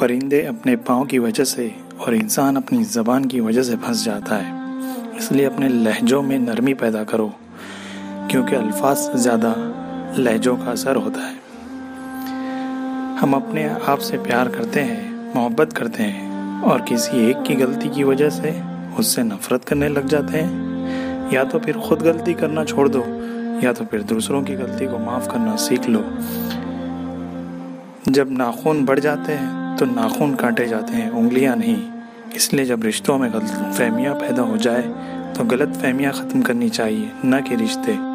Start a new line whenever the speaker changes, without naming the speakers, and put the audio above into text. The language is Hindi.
परिंदे अपने पाँव की वजह से और इंसान अपनी ज़बान की वजह से फंस जाता है। इसलिए अपने लहजों में नरमी पैदा करो, क्योंकि अल्फाज से ज़्यादा लहजों का असर होता है। हम अपने आप से प्यार करते हैं, मोहब्बत करते हैं और किसी एक की गलती की वजह से उससे नफरत करने लग जाते हैं। या तो फिर खुद गलती करना छोड़ दो, या तो फिर दूसरों की गलती को माफ़ करना सीख लो। जब नाखून बढ़ जाते हैं तो नाखून काटे जाते हैं, उंगलियाँ नहीं। इसलिए जब रिश्तों में गलत फहमियाँ पैदा हो जाए तो गलत फहमियाँ ख़त्म करनी चाहिए, न कि रिश्ते।